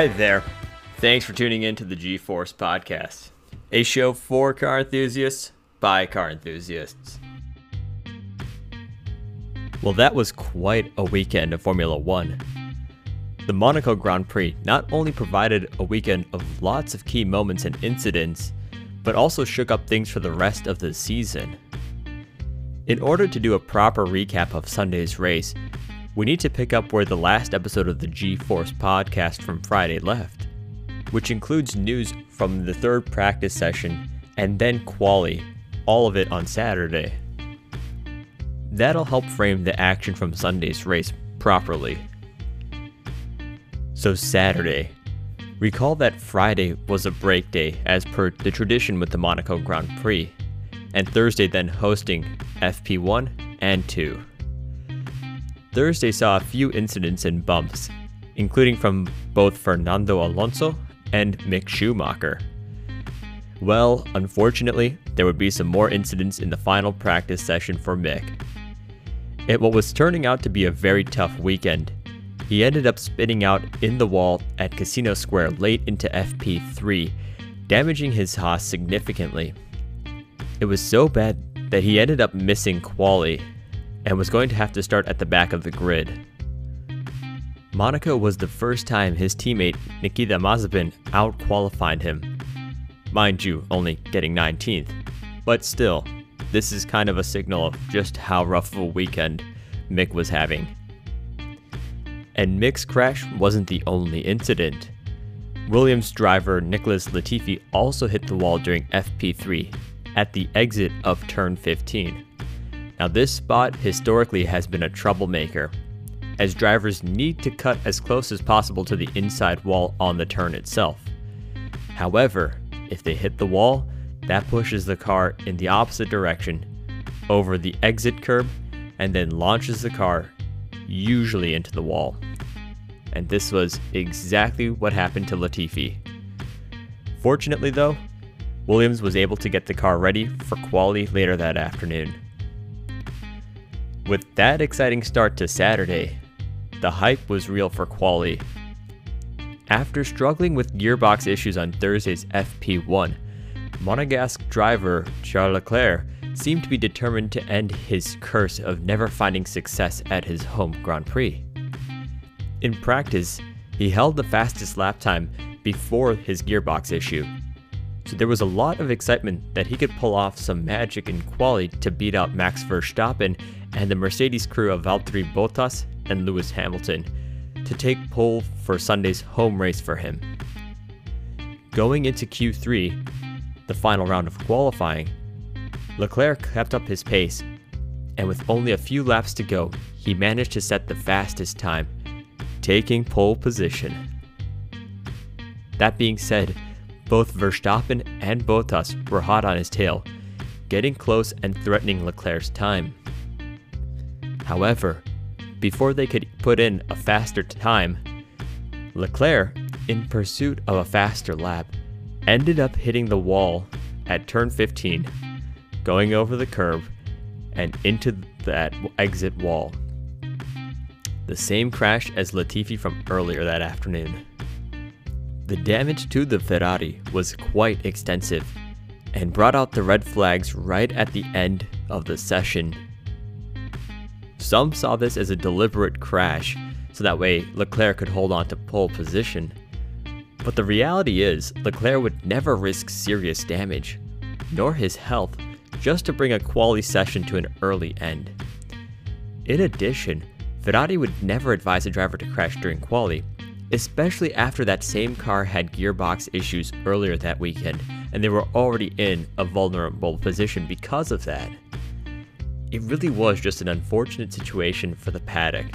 Hi there. Thanks for tuning in to the G Force Podcast, a show for car enthusiasts by car enthusiasts. Well, that was quite a weekend of Formula One. The Monaco Grand Prix not only provided a weekend of lots of key moments and incidents, but also shook up things for the rest of the season. In order to do a proper recap of Sunday's race, we need to pick up where the last episode of the G Force podcast from Friday left, which includes news from the third practice session and then quali, all of it on Saturday. That'll help frame the action from Sunday's race properly. So, Saturday. Recall that Friday was a break day as per the tradition with the Monaco Grand Prix, and Thursday then hosting FP1 and 2. Thursday saw a few incidents and bumps, including from both Fernando Alonso and Mick Schumacher. Well, unfortunately, there would be some more incidents in the final practice session for Mick. At what was turning out to be a very tough weekend, he ended up spinning out in the wall at Casino Square late into FP3, damaging his Haas significantly. It was so bad that he ended up missing quali and was going to have to start at the back of the grid. Monaco was the first time his teammate Nikita Mazepin out-qualified him. Mind you, only getting 19th. But still, this is kind of a signal of just how rough of a weekend Mick was having. And Mick's crash wasn't the only incident. Williams driver Nicholas Latifi also hit the wall during FP3 at the exit of turn 15. Now, this spot historically has been a troublemaker, as drivers need to cut as close as possible to the inside wall on the turn itself. However, if they hit the wall, that pushes the car in the opposite direction over the exit curb and then launches the car, usually into the wall. And this was exactly what happened to Latifi. Fortunately, though, Williams was able to get the car ready for quali later that afternoon. With that exciting start to Saturday, the hype was real for quali. After struggling with gearbox issues on Thursday's FP1, Monegasque driver Charles Leclerc seemed to be determined to end his curse of never finding success at his home Grand Prix. In practice, he held the fastest lap time before his gearbox issue, so there was a lot of excitement that he could pull off some magic in quali to beat out Max Verstappen and the Mercedes crew of Valtteri Bottas and Lewis Hamilton to take pole for Sunday's home race for him. Going into Q3, the final round of qualifying, Leclerc kept up his pace, and with only a few laps to go, he managed to set the fastest time, taking pole position. That being said, both Verstappen and Bottas were hot on his tail, getting close and threatening Leclerc's time. However, before they could put in a faster time, Leclerc, in pursuit of a faster lap, ended up hitting the wall at turn 15, going over the curb and into that exit wall. The same crash as Latifi from earlier that afternoon. The damage to the Ferrari was quite extensive and brought out the red flags right at the end of the session. Some saw this as a deliberate crash, so that way Leclerc could hold on to pole position. But the reality is, Leclerc would never risk serious damage, nor his health, just to bring a quality session to an early end. In addition, Ferrari would never advise a driver to crash during quali, especially after that same car had gearbox issues earlier that weekend and they were already in a vulnerable position because of that. It really was just an unfortunate situation for the paddock,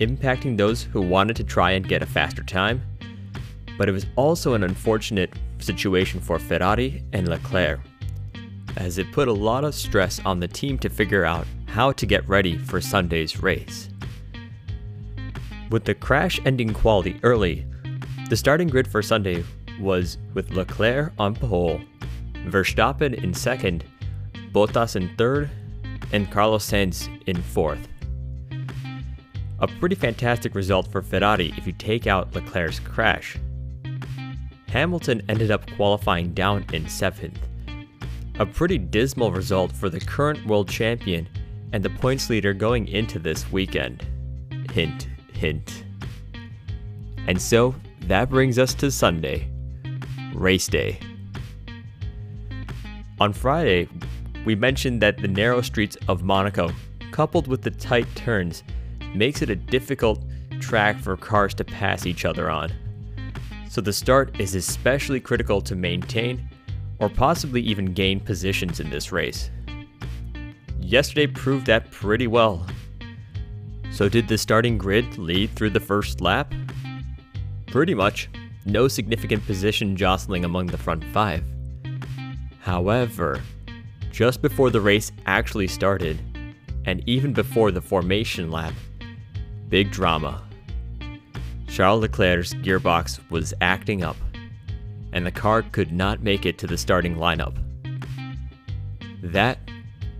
impacting those who wanted to try and get a faster time, but it was also an unfortunate situation for Ferrari and Leclerc, as it put a lot of stress on the team to figure out how to get ready for Sunday's race. With the crash ending quality early, the starting grid for Sunday was with Leclerc on pole, Verstappen in second, Bottas in third, and Carlos Sainz in fourth. A pretty fantastic result for Ferrari if you take out Leclerc's crash. Hamilton ended up qualifying down in 7th. A pretty dismal result for the current world champion and the points leader going into this weekend. Hint, hint. And so, that brings us to Sunday, race day. On Friday, we mentioned that the narrow streets of Monaco, coupled with the tight turns, makes it a difficult track for cars to pass each other on. So the start is especially critical to maintain or possibly even gain positions in this race. Yesterday proved that pretty well. So, did the starting grid lead through the first lap? Pretty much. No significant position jostling among the front five. However, just before the race actually started, and even before the formation lap, big drama. Charles Leclerc's gearbox was acting up, and the car could not make it to the starting lineup. That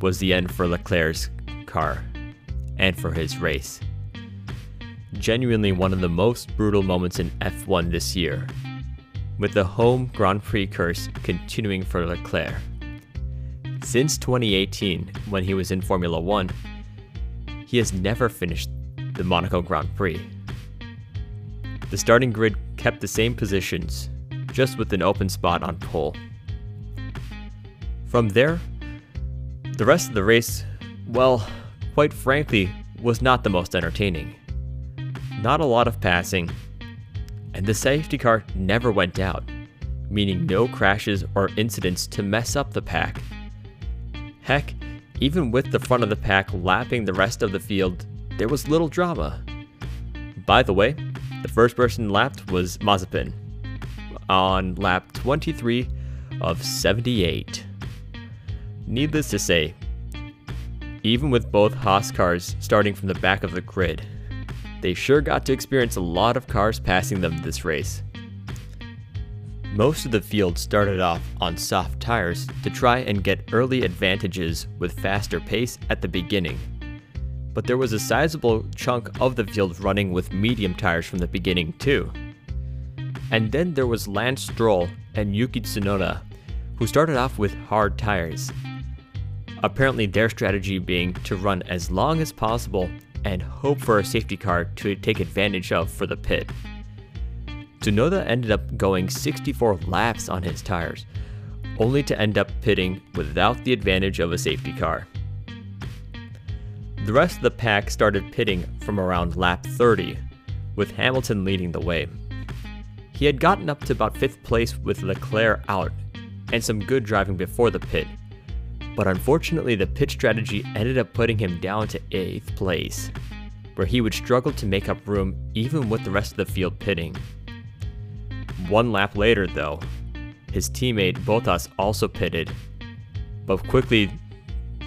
was the end for Leclerc's car, and for his race. Genuinely one of the most brutal moments in F1 this year, with the home Grand Prix curse continuing for Leclerc. Since 2018, when he was in Formula One, he has never finished the Monaco Grand Prix. The starting grid kept the same positions, just with an open spot on pole. From there, the rest of the race, well, quite frankly, was not the most entertaining. Not a lot of passing, and the safety car never went out, meaning no crashes or incidents to mess up the pack. Heck, even with the front of the pack lapping the rest of the field, there was little drama. By the way, the first person lapped was Mazepin on lap 23 of 78. Needless to say, even with both Haas cars starting from the back of the grid, they sure got to experience a lot of cars passing them this race. Most of the field started off on soft tires to try and get early advantages with faster pace at the beginning. But there was a sizable chunk of the field running with medium tires from the beginning too. And then there was Lance Stroll and Yuki Tsunoda, who started off with hard tires. Apparently, their strategy being to run as long as possible and hope for a safety car to take advantage of for the pit. Tsunoda ended up going 64 laps on his tires, only to end up pitting without the advantage of a safety car. The rest of the pack started pitting from around lap 30, with Hamilton leading the way. He had gotten up to about 5th place with Leclerc out and some good driving before the pit, but unfortunately the pit strategy ended up putting him down to 8th place, where he would struggle to make up room even with the rest of the field pitting. One lap later, though, his teammate Bottas also pitted, but quickly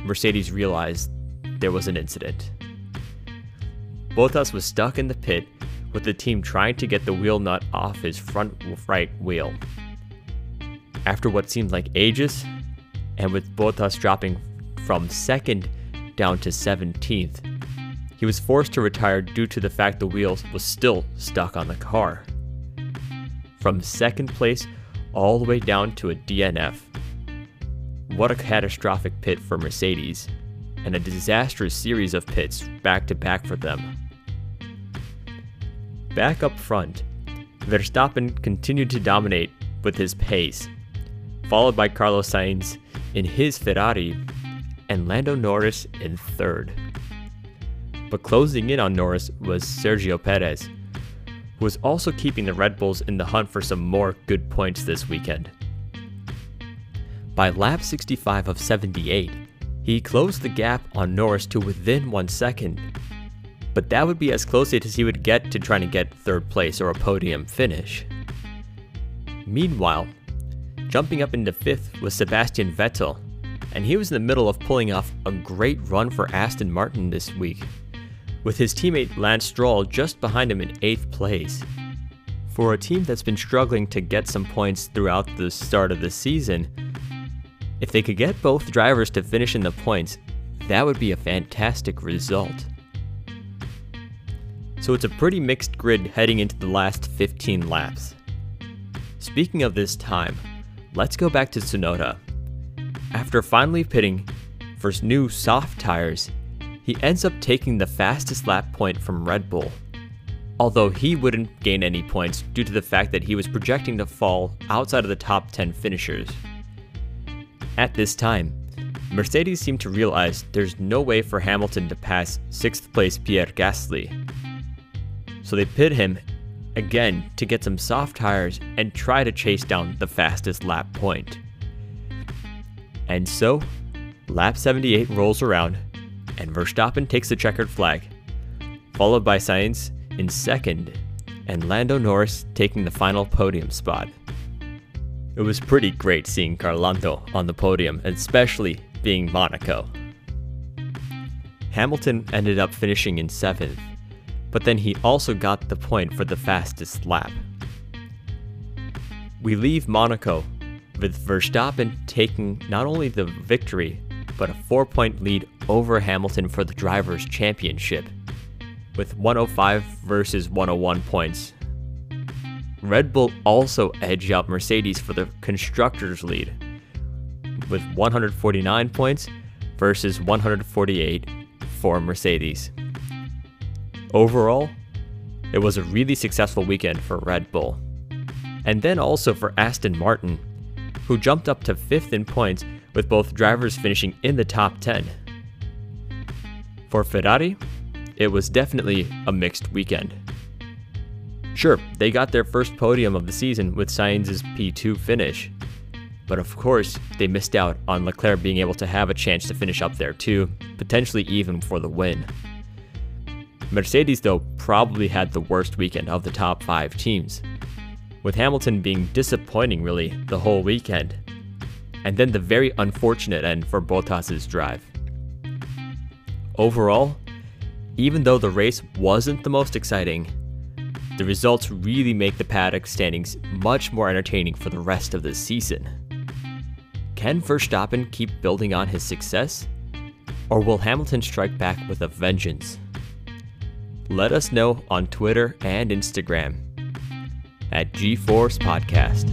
Mercedes realized there was an incident. Bottas was stuck in the pit with the team trying to get the wheel nut off his front right wheel. After what seemed like ages, and with Bottas dropping from second down to 17th, he was forced to retire due to the fact the wheel was still stuck on the car from second place all the way down to a DNF. What a catastrophic pit for Mercedes, and a disastrous series of pits back to back for them. Back up front, Verstappen continued to dominate with his pace, followed by Carlos Sainz in his Ferrari and Lando Norris in third. But closing in on Norris was Sergio Perez, was also keeping the Red Bulls in the hunt for some more good points this weekend. By lap 65 of 78, he closed the gap on Norris to within one second, but that would be as close as he would get to trying to get third place or a podium finish. Meanwhile, jumping up into fifth was Sebastian Vettel, and he was in the middle of pulling off a great run for Aston Martin this week with his teammate Lance Stroll just behind him in 8th place. For a team that's been struggling to get some points throughout the start of the season, if they could get both drivers to finish in the points, that would be a fantastic result. so it's a pretty mixed grid heading into the last 15 laps. Speaking of this time, let's go back to Tsunoda. After finally pitting for new soft tires, he ends up taking the fastest lap point from Red Bull. Although he wouldn't gain any points due to the fact that he was projecting to fall outside of the top 10 finishers. At this time, Mercedes seemed to realize there's no way for Hamilton to pass 6th place Pierre Gasly. So they pit him again to get some soft tires and try to chase down the fastest lap point. And so, lap 78 rolls around, and Verstappen takes the checkered flag, followed by Sainz in second, and Lando Norris taking the final podium spot. It was pretty great seeing Carlando on the podium, especially being Monaco. Hamilton ended up finishing in 7th, but then he also got the point for the fastest lap. We leave Monaco with Verstappen taking not only the victory, but a 4 point lead over Hamilton for the Drivers' Championship, with 105 versus 101 points. Red Bull also edged out Mercedes for the Constructors' lead, with 149 points versus 148 for Mercedes. Overall, it was a really successful weekend for Red Bull. And then also for Aston Martin, who jumped up to 5th in points with both drivers finishing in the top 10. For Ferrari, it was definitely a mixed weekend. Sure, they got their first podium of the season with Sainz's P2 finish, but of course, they missed out on Leclerc being able to have a chance to finish up there too, potentially even for the win. Mercedes, though, probably had the worst weekend of the top five teams, with Hamilton being disappointing really the whole weekend, and then the very unfortunate end for Bottas's drive. Overall, even though the race wasn't the most exciting, the results really make the paddock standings much more entertaining for the rest of the season. Can Verstappen keep building on his success? Or will Hamilton strike back with a vengeance? Let us know on Twitter and Instagram at GForce Podcast.